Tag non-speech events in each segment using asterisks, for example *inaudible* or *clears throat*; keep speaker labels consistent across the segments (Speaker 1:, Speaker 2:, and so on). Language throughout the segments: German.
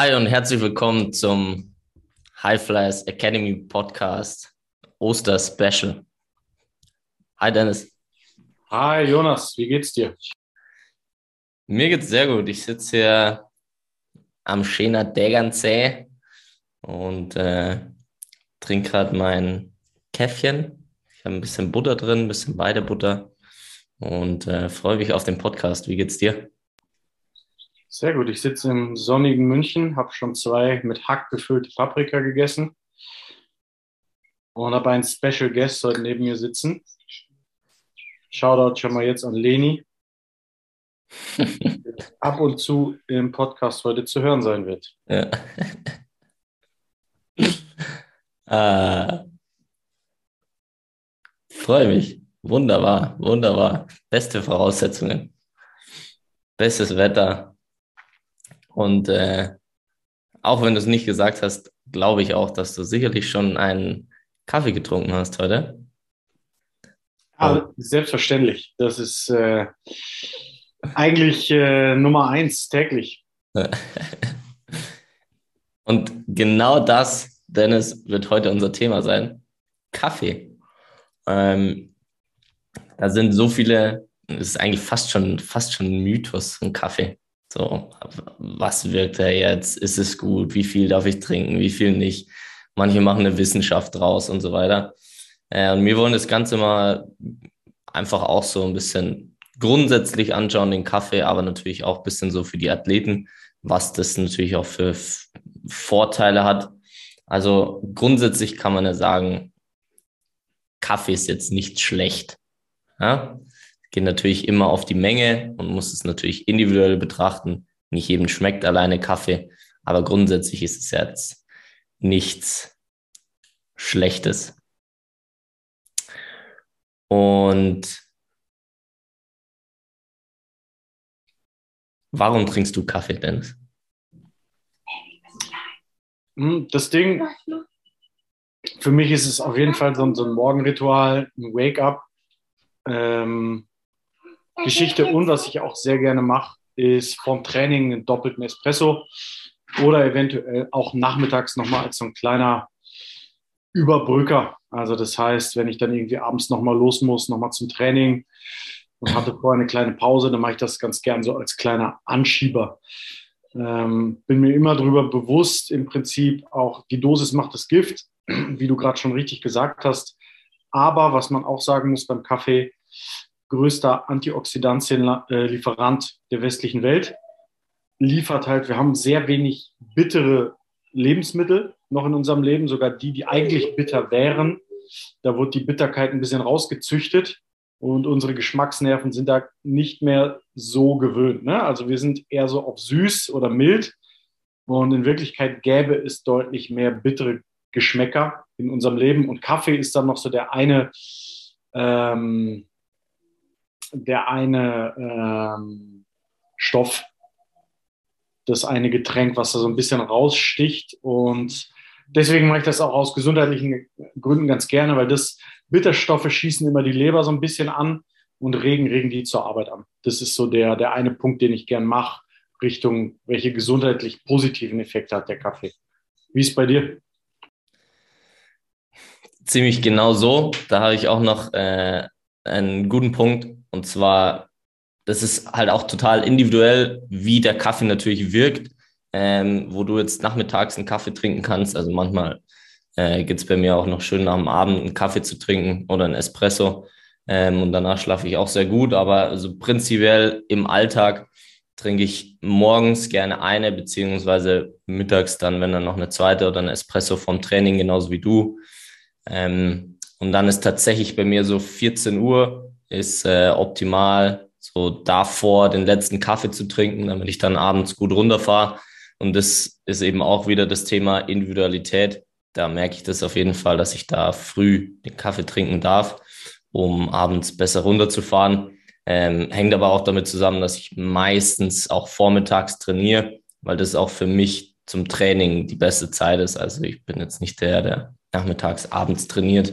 Speaker 1: Hi und herzlich willkommen zum High Flyers Academy Podcast Oster Special. Hi Dennis.
Speaker 2: Hi Jonas, wie geht's dir?
Speaker 1: Mir geht's sehr gut. Ich sitze hier am Schöner Dägernsee und äh, trinke gerade mein Käffchen. Ich habe ein bisschen Butter drin, ein bisschen Weidebutter und äh, freue mich auf den Podcast. Wie geht's dir?
Speaker 2: Sehr gut. Ich sitze im sonnigen München, habe schon zwei mit Hack gefüllte Paprika gegessen und habe einen Special Guest heute neben mir sitzen. Shoutout schon mal jetzt an Leni. *laughs* ab und zu im Podcast heute zu hören sein wird. Ja. *laughs*
Speaker 1: ah, Freue mich. Wunderbar, wunderbar. Beste Voraussetzungen. Bestes Wetter. Und äh, auch wenn du es nicht gesagt hast, glaube ich auch, dass du sicherlich schon einen Kaffee getrunken hast heute.
Speaker 2: Ah, selbstverständlich. Das ist äh, eigentlich äh, Nummer eins täglich.
Speaker 1: Und genau das, Dennis, wird heute unser Thema sein. Kaffee. Ähm, da sind so viele, es ist eigentlich fast schon, fast schon ein Mythos, ein Kaffee. So, was wirkt er jetzt? Ist es gut? Wie viel darf ich trinken? Wie viel nicht? Manche machen eine Wissenschaft draus und so weiter. Äh, und wir wollen das Ganze mal einfach auch so ein bisschen grundsätzlich anschauen, den Kaffee, aber natürlich auch ein bisschen so für die Athleten, was das natürlich auch für Vorteile hat. Also grundsätzlich kann man ja sagen, Kaffee ist jetzt nicht schlecht. Ja? Geht natürlich immer auf die Menge und muss es natürlich individuell betrachten. Nicht jedem schmeckt alleine Kaffee, aber grundsätzlich ist es jetzt nichts Schlechtes. Und warum trinkst du Kaffee, Dennis?
Speaker 2: Hm, das Ding, für mich ist es auf jeden Fall so ein, Morgenritual, ein Wake-up. Ähm, Geschichte und was ich auch sehr gerne mache, ist vom Training einen doppelten Espresso oder eventuell auch nachmittags nochmal als so ein kleiner Überbrücker. Also das heißt, wenn ich dann irgendwie abends nochmal los muss, nochmal zum Training und hatte vorher eine kleine Pause, dann mache ich das ganz gern so als kleiner Anschieber. Ähm, bin mir immer darüber bewusst, im Prinzip auch die Dosis macht das Gift, wie du gerade schon richtig gesagt hast. Aber was man auch sagen muss beim Kaffee, größter Antioxidantienlieferant der westlichen Welt, liefert halt, wir haben sehr wenig bittere Lebensmittel noch in unserem Leben, sogar die, die eigentlich bitter wären. Da wird die Bitterkeit ein bisschen rausgezüchtet und unsere Geschmacksnerven sind da nicht mehr so gewöhnt. Ne? Also wir sind eher so auf süß oder mild und in Wirklichkeit gäbe es deutlich mehr bittere Geschmäcker in unserem Leben und Kaffee ist dann noch so der eine ähm, der eine ähm, Stoff, das eine Getränk, was da so ein bisschen raussticht. Und deswegen mache ich das auch aus gesundheitlichen Gründen ganz gerne, weil das Bitterstoffe schießen immer die Leber so ein bisschen an und regen, regen die zur Arbeit an. Das ist so der, der eine Punkt, den ich gern mache, Richtung, welche gesundheitlich positiven Effekte hat der Kaffee. Wie ist bei dir?
Speaker 1: Ziemlich genau so. Da habe ich auch noch äh, einen guten Punkt. Und zwar, das ist halt auch total individuell, wie der Kaffee natürlich wirkt, ähm, wo du jetzt nachmittags einen Kaffee trinken kannst. Also manchmal äh, geht es bei mir auch noch schön nach dem Abend einen Kaffee zu trinken oder einen Espresso. Ähm, und danach schlafe ich auch sehr gut. Aber also prinzipiell im Alltag trinke ich morgens gerne eine, beziehungsweise mittags dann, wenn dann noch eine zweite oder ein Espresso vom Training, genauso wie du. Ähm, und dann ist tatsächlich bei mir so 14 Uhr ist äh, optimal, so davor den letzten Kaffee zu trinken, damit ich dann abends gut runterfahre. Und das ist eben auch wieder das Thema Individualität. Da merke ich das auf jeden Fall, dass ich da früh den Kaffee trinken darf, um abends besser runterzufahren. Ähm, hängt aber auch damit zusammen, dass ich meistens auch vormittags trainiere, weil das auch für mich zum Training die beste Zeit ist. Also ich bin jetzt nicht der, der nachmittags, abends trainiert.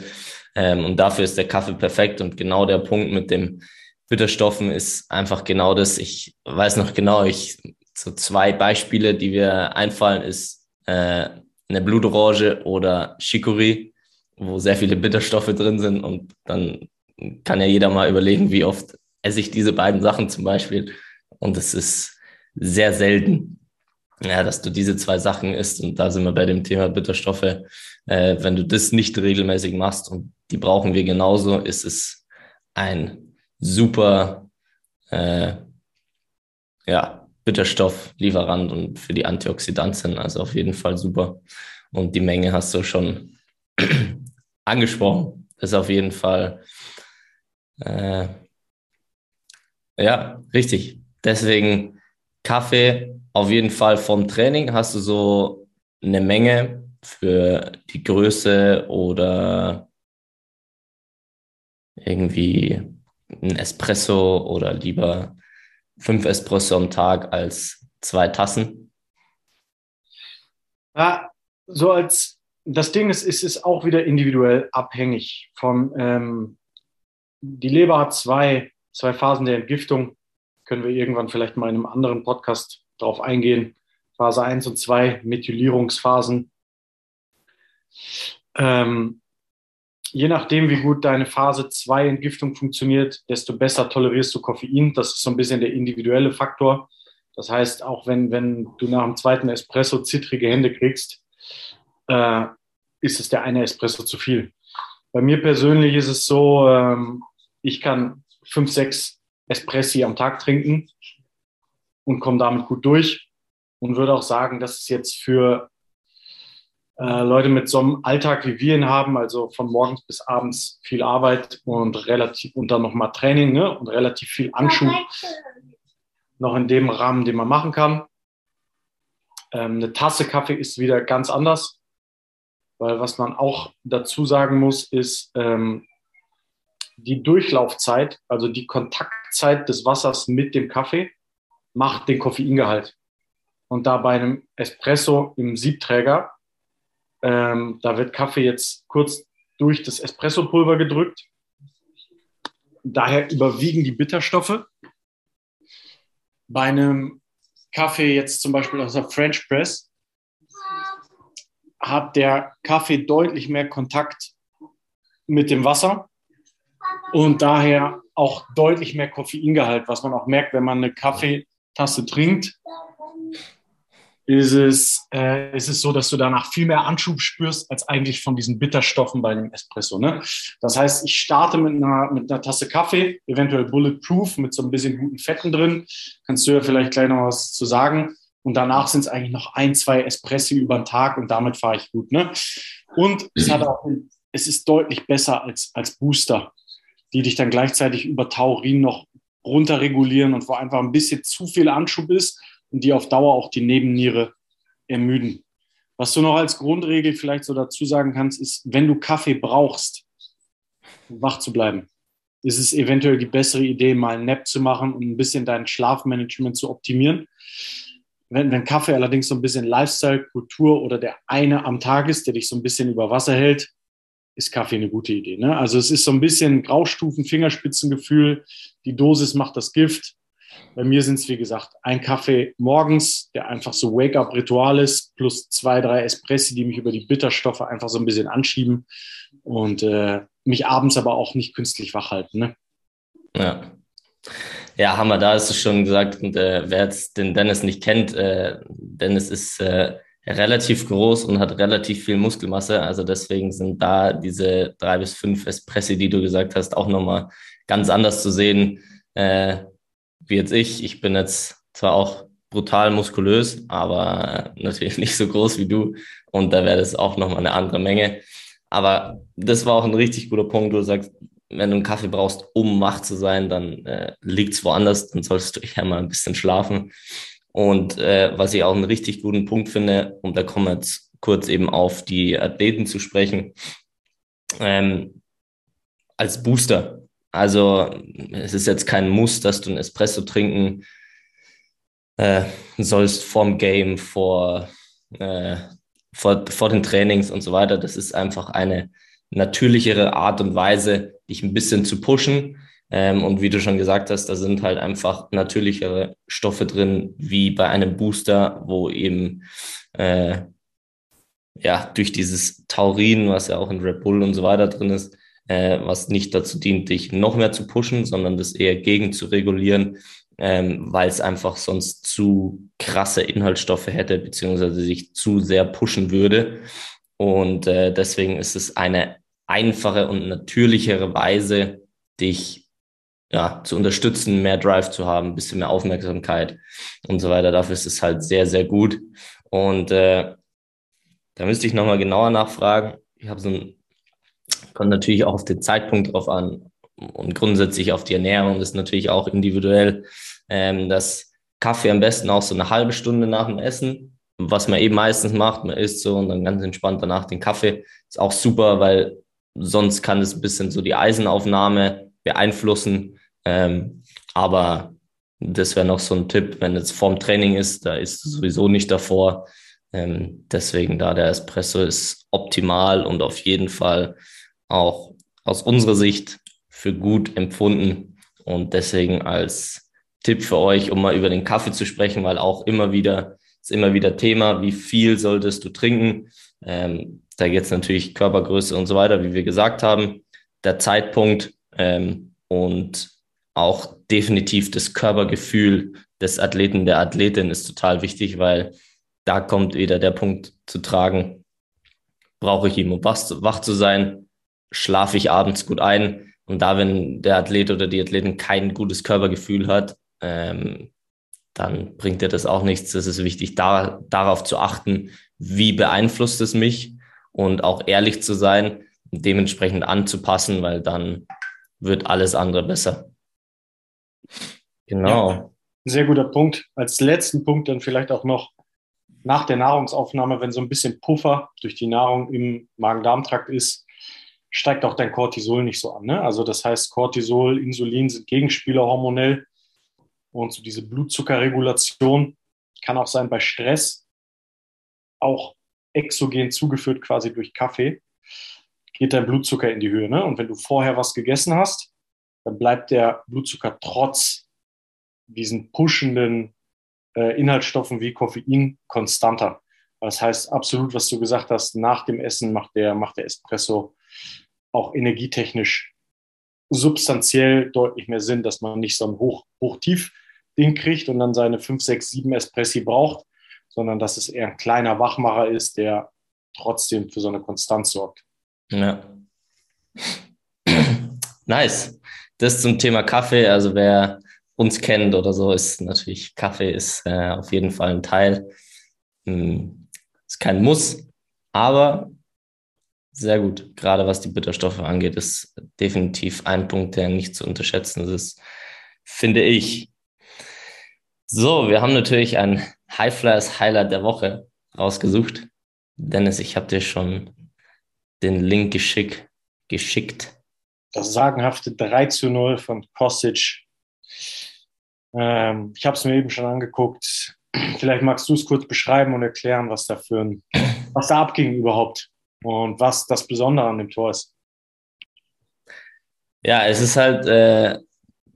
Speaker 1: Ähm, und dafür ist der Kaffee perfekt. Und genau der Punkt mit dem Bitterstoffen ist einfach genau das. Ich weiß noch genau, ich so zwei Beispiele, die wir einfallen, ist äh, eine Blutorange oder Chicorée, wo sehr viele Bitterstoffe drin sind. Und dann kann ja jeder mal überlegen, wie oft esse ich diese beiden Sachen zum Beispiel. Und es ist sehr selten, ja, dass du diese zwei Sachen isst. Und da sind wir bei dem Thema Bitterstoffe. Äh, wenn du das nicht regelmäßig machst und die brauchen wir genauso, ist es ein super äh, ja, Bitterstofflieferant und für die Antioxidantien. Also auf jeden Fall super. Und die Menge hast du schon *clears throat* angesprochen. Das ist auf jeden Fall äh, ja richtig. Deswegen Kaffee auf jeden Fall vom Training. Hast du so eine Menge für die Größe oder irgendwie ein Espresso oder lieber fünf Espresso am Tag als zwei Tassen?
Speaker 2: Ja, so als das Ding ist, ist es auch wieder individuell abhängig von ähm, die Leber hat zwei, zwei Phasen der Entgiftung. Können wir irgendwann vielleicht mal in einem anderen Podcast drauf eingehen. Phase 1 und 2, Methylierungsphasen. Ähm, je nachdem, wie gut deine Phase 2 Entgiftung funktioniert, desto besser tolerierst du Koffein. Das ist so ein bisschen der individuelle Faktor. Das heißt, auch wenn, wenn du nach dem zweiten Espresso zittrige Hände kriegst, äh, ist es der eine Espresso zu viel. Bei mir persönlich ist es so, ähm, ich kann fünf, sechs Espressi am Tag trinken und komme damit gut durch und würde auch sagen, dass es jetzt für äh, Leute mit so einem Alltag, wie wir ihn haben, also von morgens bis abends viel Arbeit und relativ und dann nochmal Training ne, und relativ viel Anschub noch in dem Rahmen, den man machen kann. Ähm, eine Tasse Kaffee ist wieder ganz anders, weil was man auch dazu sagen muss, ist, ähm, die Durchlaufzeit, also die Kontaktzeit des Wassers mit dem Kaffee, macht den Koffeingehalt. Und da bei einem Espresso im Siebträger, ähm, da wird Kaffee jetzt kurz durch das Espressopulver gedrückt. Daher überwiegen die Bitterstoffe. Bei einem Kaffee jetzt zum Beispiel aus der French Press hat der Kaffee deutlich mehr Kontakt mit dem Wasser und daher auch deutlich mehr Koffeingehalt, was man auch merkt, wenn man eine Kaffeetasse trinkt. Ist es, äh, ist es so, dass du danach viel mehr Anschub spürst, als eigentlich von diesen Bitterstoffen bei einem Espresso. Ne? Das heißt, ich starte mit einer, mit einer Tasse Kaffee, eventuell Bulletproof, mit so ein bisschen guten Fetten drin. Kannst du ja vielleicht gleich noch was zu sagen. Und danach sind es eigentlich noch ein, zwei Espressi über den Tag und damit fahre ich gut. Ne? Und es, hat auch, es ist deutlich besser als, als Booster die dich dann gleichzeitig über Taurin noch runterregulieren und wo einfach ein bisschen zu viel Anschub ist und die auf Dauer auch die Nebenniere ermüden. Was du noch als Grundregel vielleicht so dazu sagen kannst, ist, wenn du Kaffee brauchst, um wach zu bleiben, ist es eventuell die bessere Idee, mal einen Nap zu machen und ein bisschen dein Schlafmanagement zu optimieren. Wenn, wenn Kaffee allerdings so ein bisschen Lifestyle, Kultur oder der eine am Tag ist, der dich so ein bisschen über Wasser hält, ist Kaffee eine gute Idee. Ne? Also es ist so ein bisschen Graustufen, Fingerspitzengefühl. Die Dosis macht das Gift. Bei mir sind es, wie gesagt, ein Kaffee morgens, der einfach so Wake-up-Ritual ist, plus zwei, drei Espressi, die mich über die Bitterstoffe einfach so ein bisschen anschieben und äh, mich abends aber auch nicht künstlich wach halten. Ne?
Speaker 1: Ja. Ja, Hammer, da hast du schon gesagt, und, äh, wer jetzt den Dennis nicht kennt, äh, Dennis ist äh, relativ groß und hat relativ viel Muskelmasse. Also deswegen sind da diese drei bis fünf Espressi, die du gesagt hast, auch nochmal ganz anders zu sehen, äh, wie jetzt ich. Ich bin jetzt zwar auch brutal muskulös, aber natürlich *laughs* nicht so groß wie du. Und da wäre das auch nochmal eine andere Menge. Aber das war auch ein richtig guter Punkt. Du sagst, wenn du einen Kaffee brauchst, um wach zu sein, dann äh, liegt es woanders, dann solltest du eher mal ein bisschen schlafen. Und äh, was ich auch einen richtig guten Punkt finde, und da kommen wir jetzt kurz eben auf die Athleten zu sprechen, ähm, als Booster. Also es ist jetzt kein Muss, dass du ein Espresso trinken äh, sollst vorm Game, vor, äh, vor, vor den Trainings und so weiter. Das ist einfach eine natürlichere Art und Weise, dich ein bisschen zu pushen Ähm, und wie du schon gesagt hast, da sind halt einfach natürlichere Stoffe drin, wie bei einem Booster, wo eben äh, ja durch dieses Taurin, was ja auch in Red Bull und so weiter drin ist, äh, was nicht dazu dient, dich noch mehr zu pushen, sondern das eher gegen zu regulieren, ähm, weil es einfach sonst zu krasse Inhaltsstoffe hätte, beziehungsweise sich zu sehr pushen würde. Und äh, deswegen ist es eine einfache und natürlichere Weise, dich ja, zu unterstützen, mehr Drive zu haben, ein bisschen mehr Aufmerksamkeit und so weiter. Dafür ist es halt sehr, sehr gut. Und äh, da müsste ich nochmal genauer nachfragen. Ich habe so ein, kommt natürlich auch auf den Zeitpunkt drauf an und grundsätzlich auf die Ernährung ist natürlich auch individuell. Ähm, dass Kaffee am besten auch so eine halbe Stunde nach dem Essen, was man eben meistens macht, man isst so und dann ganz entspannt danach den Kaffee, ist auch super, weil sonst kann es ein bisschen so die Eisenaufnahme beeinflussen. Ähm, aber das wäre noch so ein Tipp, wenn es vorm Training ist, da ist sowieso nicht davor. Ähm, deswegen da der Espresso ist optimal und auf jeden Fall auch aus unserer Sicht für gut empfunden und deswegen als Tipp für euch, um mal über den Kaffee zu sprechen, weil auch immer wieder ist immer wieder Thema, wie viel solltest du trinken? Ähm, da geht es natürlich Körpergröße und so weiter, wie wir gesagt haben, der Zeitpunkt ähm, und auch definitiv das Körpergefühl des Athleten, der Athletin ist total wichtig, weil da kommt wieder der Punkt zu tragen, brauche ich ihn, um wach zu sein, schlafe ich abends gut ein. Und da, wenn der Athlet oder die Athletin kein gutes Körpergefühl hat, ähm, dann bringt dir das auch nichts. Es ist wichtig, da, darauf zu achten, wie beeinflusst es mich und auch ehrlich zu sein, dementsprechend anzupassen, weil dann wird alles andere besser.
Speaker 2: Genau. Ja, sehr guter Punkt. Als letzten Punkt dann vielleicht auch noch nach der Nahrungsaufnahme, wenn so ein bisschen Puffer durch die Nahrung im Magen-Darm-Trakt ist, steigt auch dein Cortisol nicht so an. Ne? Also das heißt, Cortisol, Insulin sind Gegenspieler hormonell und so diese Blutzuckerregulation kann auch sein bei Stress, auch exogen zugeführt quasi durch Kaffee, geht dein Blutzucker in die Höhe. Ne? Und wenn du vorher was gegessen hast, dann bleibt der Blutzucker trotz diesen pushenden äh, Inhaltsstoffen wie Koffein konstanter. Das heißt, absolut, was du gesagt hast, nach dem Essen macht der, macht der Espresso auch energietechnisch substanziell deutlich mehr Sinn, dass man nicht so ein Hoch, Hoch-Tief-Ding kriegt und dann seine 5, 6, 7 Espressi braucht, sondern dass es eher ein kleiner Wachmacher ist, der trotzdem für so eine Konstanz sorgt.
Speaker 1: Ja. *clears throat* Nice. Das zum Thema Kaffee. Also wer uns kennt oder so, ist natürlich Kaffee ist äh, auf jeden Fall ein Teil. Hm, ist kein Muss, aber sehr gut. Gerade was die Bitterstoffe angeht, ist definitiv ein Punkt, der nicht zu unterschätzen ist, finde ich. So, wir haben natürlich ein Highflyers Highlight der Woche rausgesucht. Dennis, ich habe dir schon den Link geschick, geschickt.
Speaker 2: Das sagenhafte 3 zu 0 von Kostic ähm, ich habe es mir eben schon angeguckt. *clears throat* Vielleicht magst du es kurz beschreiben und erklären, was da was da abging überhaupt und was das Besondere an dem Tor ist.
Speaker 1: Ja, es ist halt äh,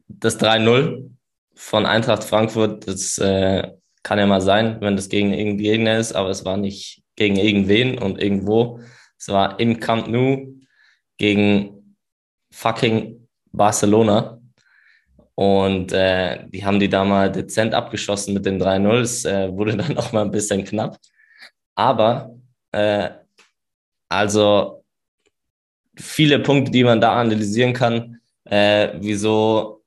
Speaker 1: das 3-0 von Eintracht Frankfurt. Das äh, kann ja mal sein, wenn das gegen irgendeinen Gegner ist, aber es war nicht gegen irgendwen und irgendwo. Es war im Camp Nou gegen fucking Barcelona. Und äh, die haben die da mal dezent abgeschossen mit den 3-0. Es äh, wurde *laughs* dann auch mal ein bisschen knapp. Aber äh, also viele Punkte, die man da analysieren kann, äh, wieso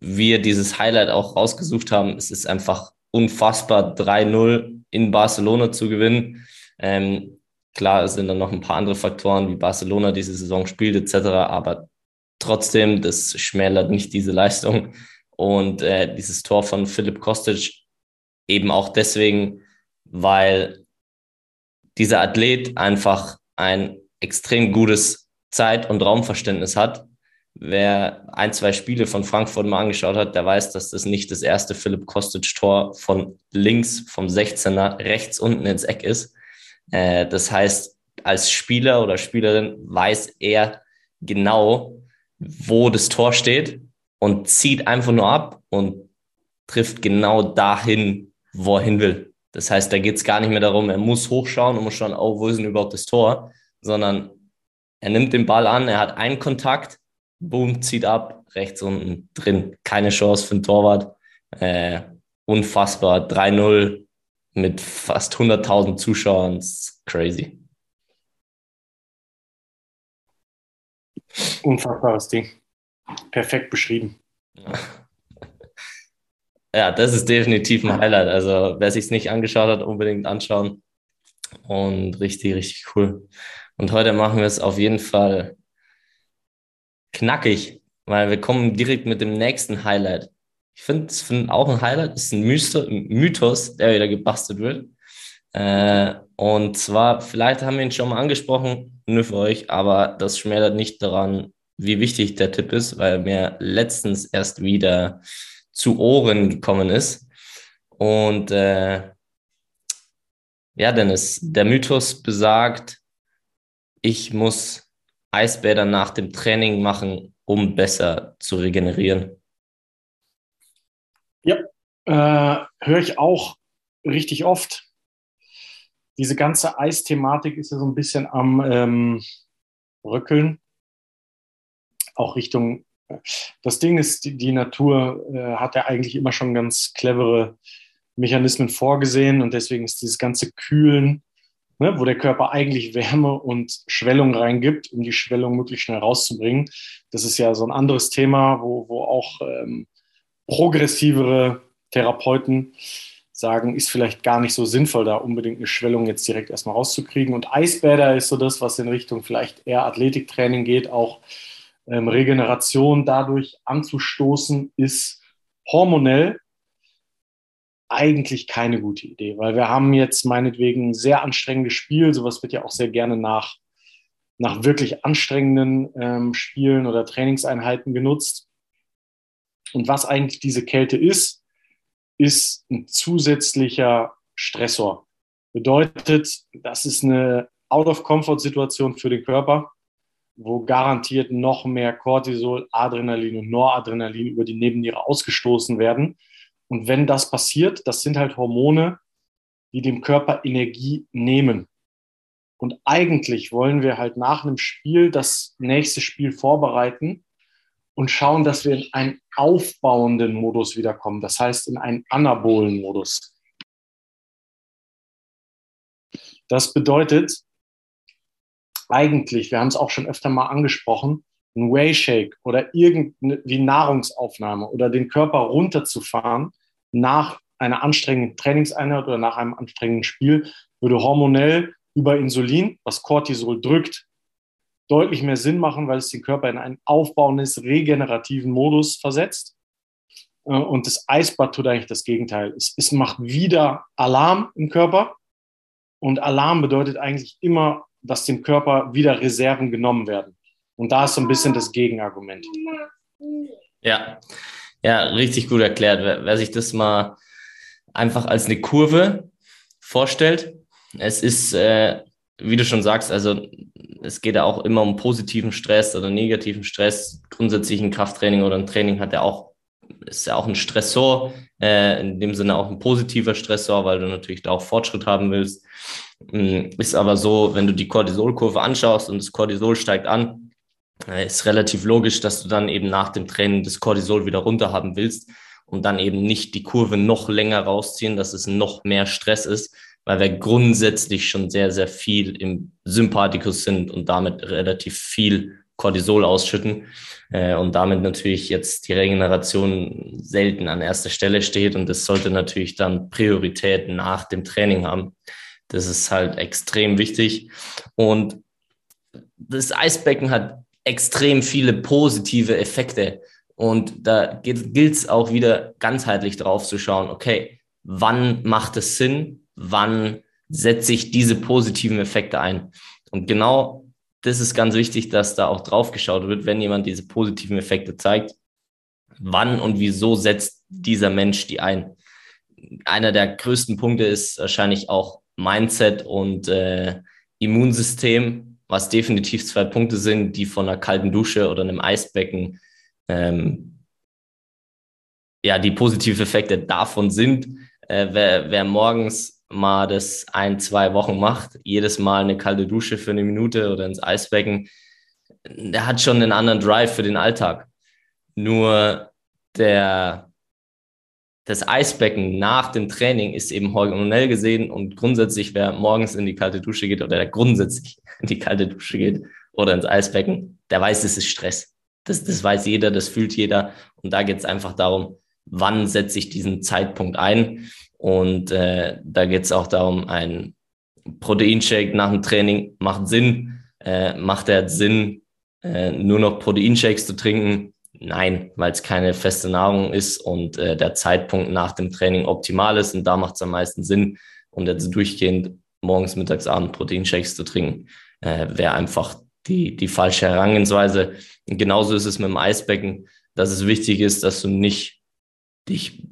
Speaker 1: wir dieses Highlight auch rausgesucht haben. Es ist einfach unfassbar, 3-0 in Barcelona zu gewinnen. Ähm, klar, es sind dann noch ein paar andere Faktoren, wie Barcelona diese Saison spielt etc., aber Trotzdem, das schmälert nicht diese Leistung. Und äh, dieses Tor von Philipp Kostic eben auch deswegen, weil dieser Athlet einfach ein extrem gutes Zeit- und Raumverständnis hat. Wer ein, zwei Spiele von Frankfurt mal angeschaut hat, der weiß, dass das nicht das erste Philipp Kostic-Tor von links vom 16er rechts unten ins Eck ist. Äh, das heißt, als Spieler oder Spielerin weiß er genau, wo das Tor steht und zieht einfach nur ab und trifft genau dahin, wo er hin will. Das heißt, da geht es gar nicht mehr darum, er muss hochschauen und muss schauen, oh, wo ist denn überhaupt das Tor, sondern er nimmt den Ball an, er hat einen Kontakt, boom, zieht ab, rechts unten drin. Keine Chance für den Torwart. Äh, unfassbar. 3-0 mit fast 100.000 Zuschauern. Crazy.
Speaker 2: Unfassbares Ding. Perfekt beschrieben. *laughs*
Speaker 1: Ja, das ist definitiv ein Highlight. Also, wer sich es nicht angeschaut hat, unbedingt anschauen. Und richtig, richtig cool. Und heute machen wir es auf jeden Fall knackig, weil wir kommen direkt mit dem nächsten Highlight. Ich finde es find auch ein Highlight, ist ein Mythos, der wieder gebastelt wird. Äh, und zwar, vielleicht haben wir ihn schon mal angesprochen, nur für euch, aber das schmälert nicht daran, wie wichtig der Tipp ist, weil mir letztens erst wieder zu Ohren gekommen ist. Und äh, ja, Dennis, der Mythos besagt, ich muss Eisbäder nach dem Training machen, um besser zu regenerieren.
Speaker 2: Ja, äh, höre ich auch richtig oft. Diese ganze Eisthematik ist ja so ein bisschen am ähm, Rückeln, auch Richtung das Ding ist, die, die Natur äh, hat ja eigentlich immer schon ganz clevere Mechanismen vorgesehen und deswegen ist dieses ganze Kühlen, ne, wo der Körper eigentlich Wärme und Schwellung reingibt, um die Schwellung möglichst schnell rauszubringen. Das ist ja so ein anderes Thema, wo, wo auch ähm, progressivere Therapeuten sagen, ist vielleicht gar nicht so sinnvoll, da unbedingt eine Schwellung jetzt direkt erstmal rauszukriegen. Und Eisbäder ist so das, was in Richtung vielleicht eher Athletiktraining geht, auch ähm, Regeneration dadurch anzustoßen, ist hormonell eigentlich keine gute Idee, weil wir haben jetzt meinetwegen ein sehr anstrengendes Spiel. Sowas wird ja auch sehr gerne nach, nach wirklich anstrengenden ähm, Spielen oder Trainingseinheiten genutzt. Und was eigentlich diese Kälte ist, ist ein zusätzlicher Stressor. Bedeutet, das ist eine Out-of-Comfort-Situation für den Körper wo garantiert noch mehr Cortisol, Adrenalin und Noradrenalin über die Nebenniere ausgestoßen werden. Und wenn das passiert, das sind halt Hormone, die dem Körper Energie nehmen. Und eigentlich wollen wir halt nach einem Spiel das nächste Spiel vorbereiten und schauen, dass wir in einen aufbauenden Modus wiederkommen. Das heißt, in einen anabolen Modus. Das bedeutet, eigentlich, wir haben es auch schon öfter mal angesprochen, ein Whey-Shake oder irgendwie Nahrungsaufnahme oder den Körper runterzufahren nach einer anstrengenden Trainingseinheit oder nach einem anstrengenden Spiel, würde hormonell über Insulin, was Cortisol drückt, deutlich mehr Sinn machen, weil es den Körper in einen aufbauendes, regenerativen Modus versetzt. Äh, und das Eisbad tut eigentlich das Gegenteil. Es, es macht wieder Alarm im Körper. Und Alarm bedeutet eigentlich immer dass dem Körper wieder Reserven genommen werden. Und da ist so ein bisschen das Gegenargument.
Speaker 1: Ja, ja, richtig gut erklärt. Wer, wer sich das mal einfach als eine Kurve vorstellt, es ist, äh, wie du schon sagst, also es geht ja auch immer um positiven Stress oder negativen Stress. Grundsätzlich ein Krafttraining oder ein Training hat ja auch, ist ja auch ein Stressor, äh, in dem Sinne auch ein positiver Stressor, weil du natürlich da auch Fortschritt haben willst. Mm, ist aber so, wenn du die Cortisolkurve anschaust und das Cortisol steigt an, äh, ist relativ logisch, dass du dann eben nach dem Training das Cortisol wieder runter haben willst und dann eben nicht die Kurve noch länger rausziehen, dass es noch mehr Stress ist, weil wir grundsätzlich schon sehr, sehr viel im Sympathikus sind und damit relativ viel Cortisol ausschütten äh, und damit natürlich jetzt die Regeneration selten an erster Stelle steht und das sollte natürlich dann Priorität nach dem Training haben. Das ist halt extrem wichtig. Und das Eisbecken hat extrem viele positive Effekte. Und da gilt es auch wieder ganzheitlich drauf zu schauen, okay, wann macht es Sinn? Wann setze ich diese positiven Effekte ein? Und genau das ist ganz wichtig, dass da auch drauf geschaut wird, wenn jemand diese positiven Effekte zeigt. Wann und wieso setzt dieser Mensch die ein? Einer der größten Punkte ist wahrscheinlich auch Mindset und äh, Immunsystem, was definitiv zwei Punkte sind, die von einer kalten Dusche oder einem Eisbecken ähm, ja, die positiven Effekte davon sind, äh, wer, wer morgens mal das ein, zwei Wochen macht, jedes Mal eine kalte Dusche für eine Minute oder ins Eisbecken, der hat schon einen anderen Drive für den Alltag. Nur der, das Eisbecken nach dem Training ist eben hormonell gesehen und grundsätzlich, wer morgens in die kalte Dusche geht oder der grundsätzlich *laughs* in die kalte Dusche geht oder ins Eisbecken, der weiß, es ist Stress. Das, das weiß jeder, das fühlt jeder. Und da geht es einfach darum, wann setze ich diesen Zeitpunkt ein. Und äh, da geht es auch darum, ein Proteinshake nach dem Training macht Sinn. Äh, macht er Sinn, äh, nur noch Proteinshakes zu trinken? Nein, weil es keine feste Nahrung ist und äh, der Zeitpunkt nach dem Training optimal ist und da macht es am meisten Sinn. Und jetzt durchgehend morgens, mittags, abends Proteinshakes zu trinken, äh, wäre einfach die, die falsche Herangehensweise. Und genauso ist es mit dem Eisbecken, dass es wichtig ist, dass du nicht dich,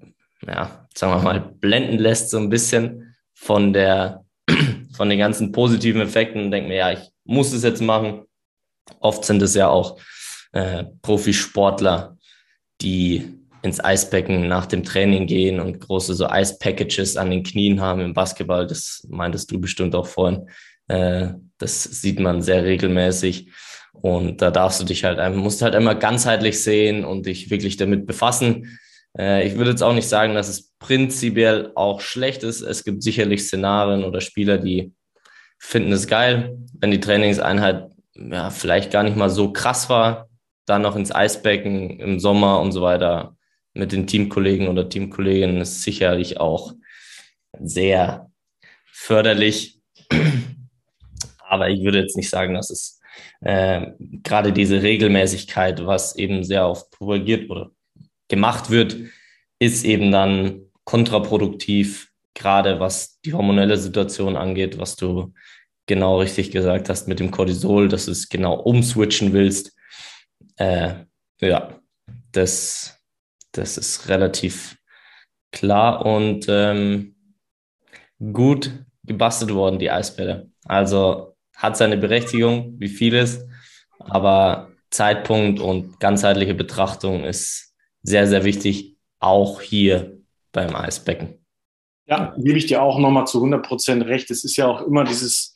Speaker 1: ja, sagen wir mal, blenden lässt so ein bisschen von der, *clears throat* von den ganzen positiven Effekten und denk mir, ja, ich muss es jetzt machen. Oft sind es ja auch äh, Profisportler, die ins Eisbecken nach dem Training gehen und große so Eispackages an den Knien haben im Basketball. Das meintest du bestimmt auch vorhin. Äh, das sieht man sehr regelmäßig. Und da darfst du dich halt, musst halt immer ganzheitlich sehen und dich wirklich damit befassen. Äh, ich würde jetzt auch nicht sagen, dass es prinzipiell auch schlecht ist. Es gibt sicherlich Szenarien oder Spieler, die finden es geil, wenn die Trainingseinheit ja, vielleicht gar nicht mal so krass war, dann noch ins Eisbecken im Sommer und so weiter mit den Teamkollegen oder Teamkolleginnen ist sicherlich auch sehr förderlich. *clears throat* Aber ich würde jetzt nicht sagen, dass es äh, gerade diese Regelmäßigkeit, was eben sehr oft propagiert oder gemacht wird, ist eben dann kontraproduktiv, gerade was die hormonelle Situation angeht, was du genau richtig gesagt hast mit dem Cortisol, dass du es genau umswitchen willst. Äh, ja, das, das ist relativ klar und ähm, gut gebastelt worden, die Eisbälle. Also hat seine Berechtigung, wie vieles, aber Zeitpunkt und ganzheitliche Betrachtung ist sehr, sehr wichtig, auch hier beim Eisbecken.
Speaker 2: Ja, gebe ich dir auch nochmal zu 100 Prozent recht. Es ist ja auch immer dieses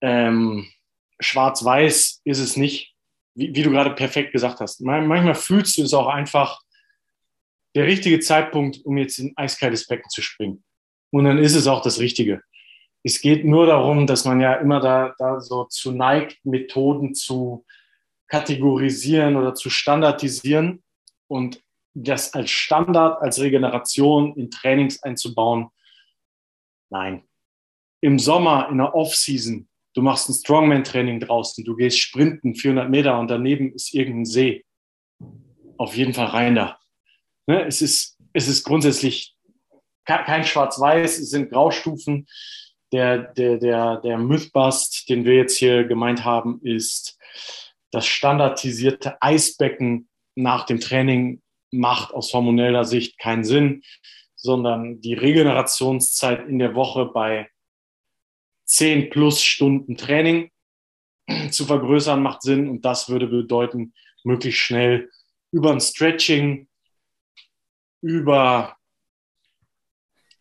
Speaker 2: ähm, Schwarz-Weiß ist es nicht, wie, wie, du gerade perfekt gesagt hast. Manchmal fühlst du es auch einfach der richtige Zeitpunkt, um jetzt in eiskaltes Becken zu springen. Und dann ist es auch das Richtige. Es geht nur darum, dass man ja immer da, da so zu neigt, Methoden zu kategorisieren oder zu standardisieren und das als Standard, als Regeneration in Trainings einzubauen. Nein. Im Sommer, in der Off-Season, du machst ein Strongman-Training draußen, du gehst sprinten 400 Meter und daneben ist irgendein See. Auf jeden Fall rein da. Ne? Es, ist, es ist grundsätzlich kein Schwarz-Weiß, es sind Graustufen. Der, der, der, der Mythbust, den wir jetzt hier gemeint haben, ist das standardisierte Eisbecken nach dem Training macht aus hormoneller Sicht keinen Sinn, sondern die Regenerationszeit in der Woche bei 10 plus Stunden Training *clears throat* zu vergrößern macht Sinn und das würde bedeuten, möglichst schnell über ein Stretching, über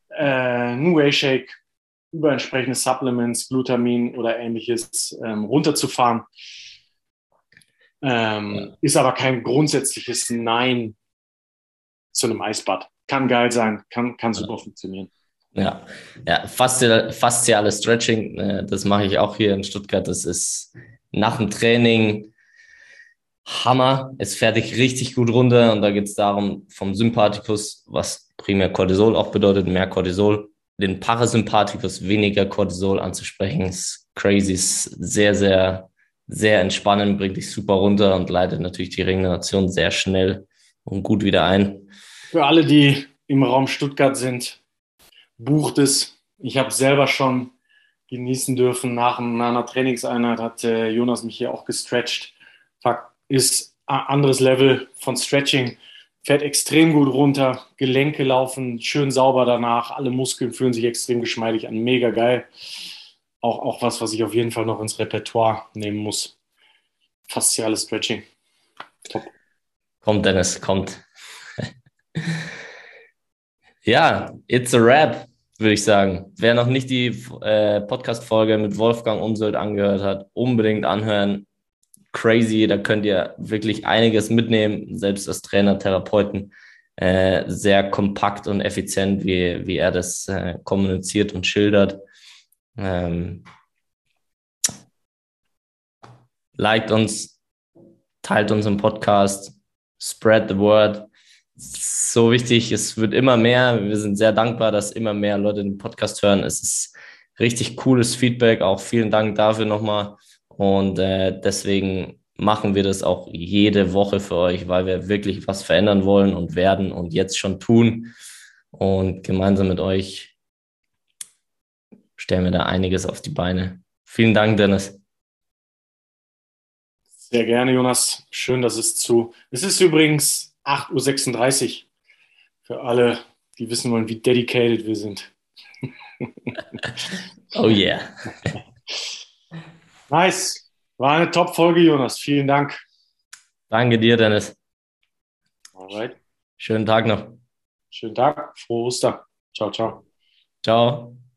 Speaker 2: äh, einen Whey-Shake, über entsprechende Supplements, Glutamin oder ähnliches ähm, runterzufahren. Ähm, ja. Ist aber kein grundsätzliches Nein zu einem Eisbad. Kann geil sein, kann, kann super ja. funktionieren.
Speaker 1: Ja, ja fasziales Stretching, äh, das mache ich auch hier in Stuttgart. Das ist nach dem Training Hammer. Es fährt dich richtig gut runter und da geht es darum, vom Sympathikus, was primär Cortisol auch bedeutet, mehr Cortisol, den Parasympathikus, weniger Cortisol anzusprechen, ist crazy, ist sehr, sehr, sehr entspannend, bringt dich super runter und leitet natürlich die Regeneration sehr schnell und gut wieder ein.
Speaker 2: Für alle, die im Raum Stuttgart sind, bucht es. Ich habe selber schon genießen dürfen. Nach einer Trainingseinheit hat äh, Jonas mich hier auch gestretcht. Fakt ist ein anderes Level von Stretching. Fährt extrem gut runter, Gelenke laufen schön sauber danach, alle Muskeln fühlen sich extrem geschmeidig an, mega geil. Auch, auch was, was ich auf jeden Fall noch ins Repertoire nehmen muss. Fasziales Stretching.
Speaker 1: Top. Kommt, Dennis, kommt. *laughs* Ja, it's a rap, würde ich sagen. Wer noch nicht die äh, Podcast-Folge mit Wolfgang Umsold angehört hat, unbedingt anhören. Crazy, da könnt ihr wirklich einiges mitnehmen, selbst als Trainer, Therapeuten. Äh, sehr kompakt und effizient, wie, wie er das äh, kommuniziert und schildert. Ähm, liked uns, teilt unseren Podcast, spread the word. So wichtig, es wird immer mehr. Wir sind sehr dankbar, dass immer mehr Leute den Podcast hören. Es ist richtig cooles Feedback. Auch vielen Dank dafür nochmal. Und äh, deswegen machen wir das auch jede Woche für euch, weil wir wirklich was verändern wollen und werden und jetzt schon tun. Und gemeinsam mit euch stellen wir da einiges auf die Beine. Vielen Dank, Dennis.
Speaker 2: Sehr gerne, Jonas. Schön, dass es zu. Es ist übrigens 8.36 Uhr für alle, die wissen wollen, wie dedicated wir sind. *laughs*
Speaker 1: oh yeah. *laughs*
Speaker 2: Nice. War eine Top-Folge, Jonas. Vielen Dank.
Speaker 1: Danke dir, Dennis.
Speaker 2: Alright.
Speaker 1: Schönen Tag noch.
Speaker 2: Schönen Tag. Frohe Ostern. Ciao, ciao.
Speaker 1: Ciao.